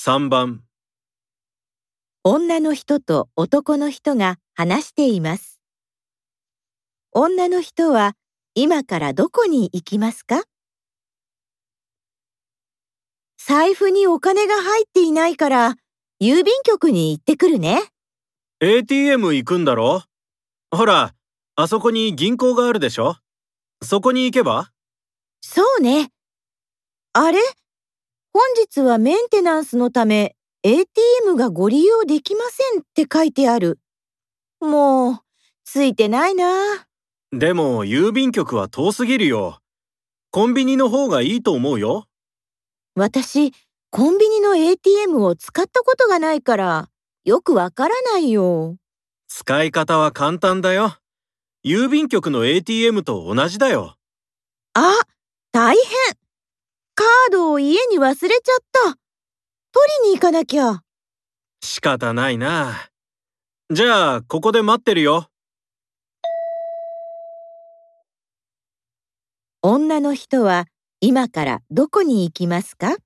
3番女の人と男の人が話しています。女の人は今からどこに行きますか？財布にお金が入っていないから郵便局に行ってくるね。ATM 行くんだろ？ほら、あそこに銀行があるでしょ？そこに行けば？そうね。あれ？本日はメンテナンスのため ATM がご利用できませんって書いてある。もう、ついてないな。でも郵便局は遠すぎるよ。コンビニの方がいいと思うよ。私、コンビニの ATM を使ったことがないから、よくわからないよ。使い方は簡単だよ。郵便局の ATM と同じだよ。あ、大変カードを家に忘れちゃった。取りに行かなきゃ。仕方ないな。じゃあ、ここで待ってるよ。女の人は今からどこに行きますか？